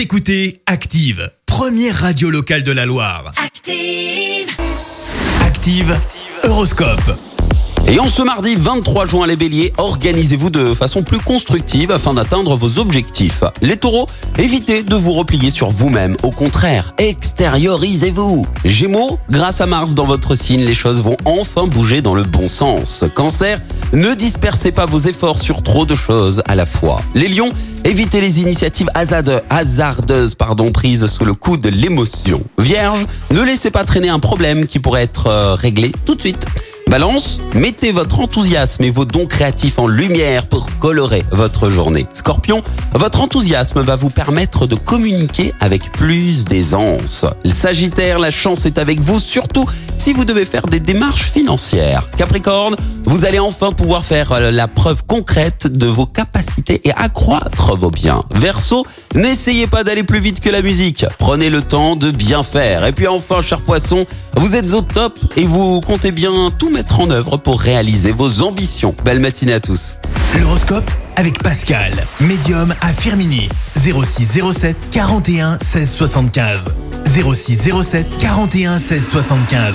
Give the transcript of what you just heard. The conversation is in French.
Vous écoutez Active, première radio locale de la Loire. Active. Active, Horoscope. Et en ce mardi 23 juin, les béliers, organisez-vous de façon plus constructive afin d'atteindre vos objectifs. Les taureaux, évitez de vous replier sur vous-même. Au contraire, extériorisez-vous. Gémeaux, grâce à Mars dans votre signe, les choses vont enfin bouger dans le bon sens. Cancer, ne dispersez pas vos efforts sur trop de choses à la fois. Les lions, évitez les initiatives hasardeuses, prises sous le coup de l'émotion. Vierge, ne laissez pas traîner un problème qui pourrait être euh, réglé tout de suite. Balance, mettez votre enthousiasme et vos dons créatifs en lumière pour colorer votre journée. Scorpion, votre enthousiasme va vous permettre de communiquer avec plus d'aisance. Sagittaire, la chance est avec vous, surtout si vous devez faire des démarches financières. Capricorne, vous allez enfin pouvoir faire euh, la preuve concrète de vos capacités et accroître vos biens. Verseau, n'essayez pas d'aller plus vite que la musique. Prenez le temps de bien faire. Et puis enfin, cher poisson, vous êtes au top et vous comptez bien tout mettre en œuvre pour réaliser vos ambitions. Belle matinée à tous. L'horoscope avec Pascal, médium à Firmini. 0607 41 16 75. 0607 41 16 75.